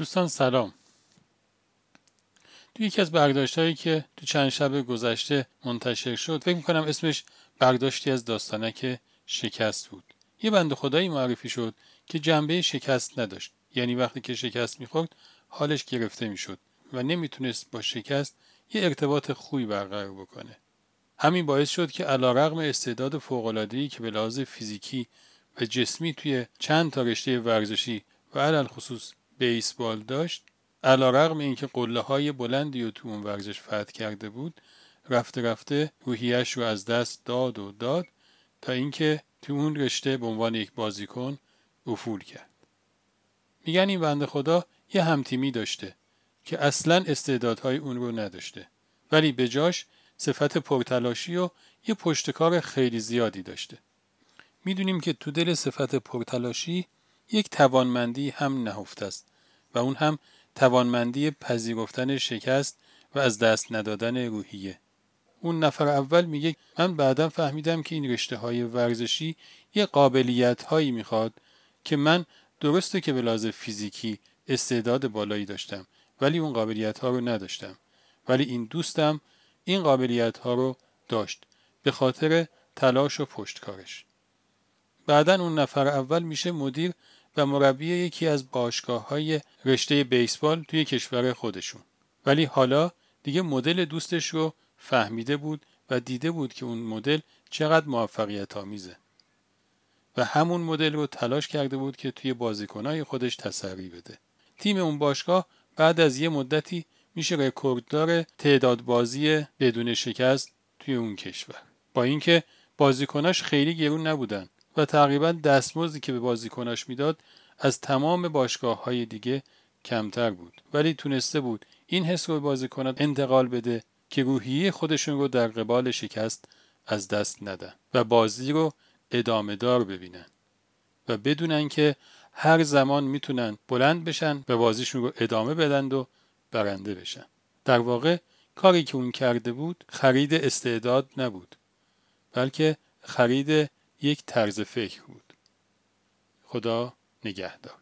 دوستان سلام. تو یکی از برداشت هایی که تو چند شب گذشته منتشر شد فکر می‌کنم اسمش برداشتی از داستانک شکست بود. یه بند خدایی معرفی شد که جنبه شکست نداشت. یعنی وقتی که شکست می‌خورد حالش گرفته می‌شد و نمی‌تونست با شکست یه ارتباط خوبی برقرار بکنه. همین باعث شد که علیرغم استعداد فوق‌العاده‌ای که به لحاظ فیزیکی و جسمی توی چند تا رشته ورزشی و علل خصوص بیسبال داشت علا رقم اینکه قله های بلندی و تو اون ورزش فتح کرده بود رفته رفته روحیش رو از دست داد و داد تا اینکه تو اون رشته به عنوان یک بازیکن افول کرد. میگن این بنده خدا یه همتیمی داشته که اصلا استعدادهای اون رو نداشته ولی به جاش صفت پرتلاشی و یه پشتکار خیلی زیادی داشته. می‌دونیم که تو دل صفت پرتلاشی یک توانمندی هم نهفته است. و اون هم توانمندی پذیرفتن شکست و از دست ندادن روحیه. اون نفر اول میگه من بعدا فهمیدم که این رشته های ورزشی یه قابلیت هایی می‌خواد که من درسته که به لحاظ فیزیکی استعداد بالایی داشتم ولی اون قابلیت ها رو نداشتم. ولی این دوستم این قابلیت ها رو داشت به خاطر تلاش و پشتکارش. بعدا اون نفر اول میشه مدیر و مربی یکی از باشگاه های رشته بیسبال توی کشور خودشون. ولی حالا دیگه مدل دوستش رو فهمیده بود و دیده بود که اون مدل چقدر موفقیت آمیزه و همون مدل رو تلاش کرده بود که توی بازیکنهای خودش تسری بده. تیم اون باشگاه بعد از یه مدتی میشه رکورددار تعداد بازی بدون شکست توی اون کشور. با اینکه بازیکناش خیلی گرون نبودن. و تقریبا دستمزدی که به بازیکناش می‌داد از تمام باشگاه های دیگه کمتر بود. ولی تونسته بود این حس رو بازیکنان انتقال بده که روحیه خودشون رو در قبال شکست از دست ندن و بازی رو ادامه دار ببینن و بدونن که هر زمان می‌تونن بلند بشن و بازیشون رو ادامه بدن و برنده بشن. در واقع کاری که اون کرده بود خرید استعداد نبود بلکه خرید یک طرز فکر بود. خدا نگهدار.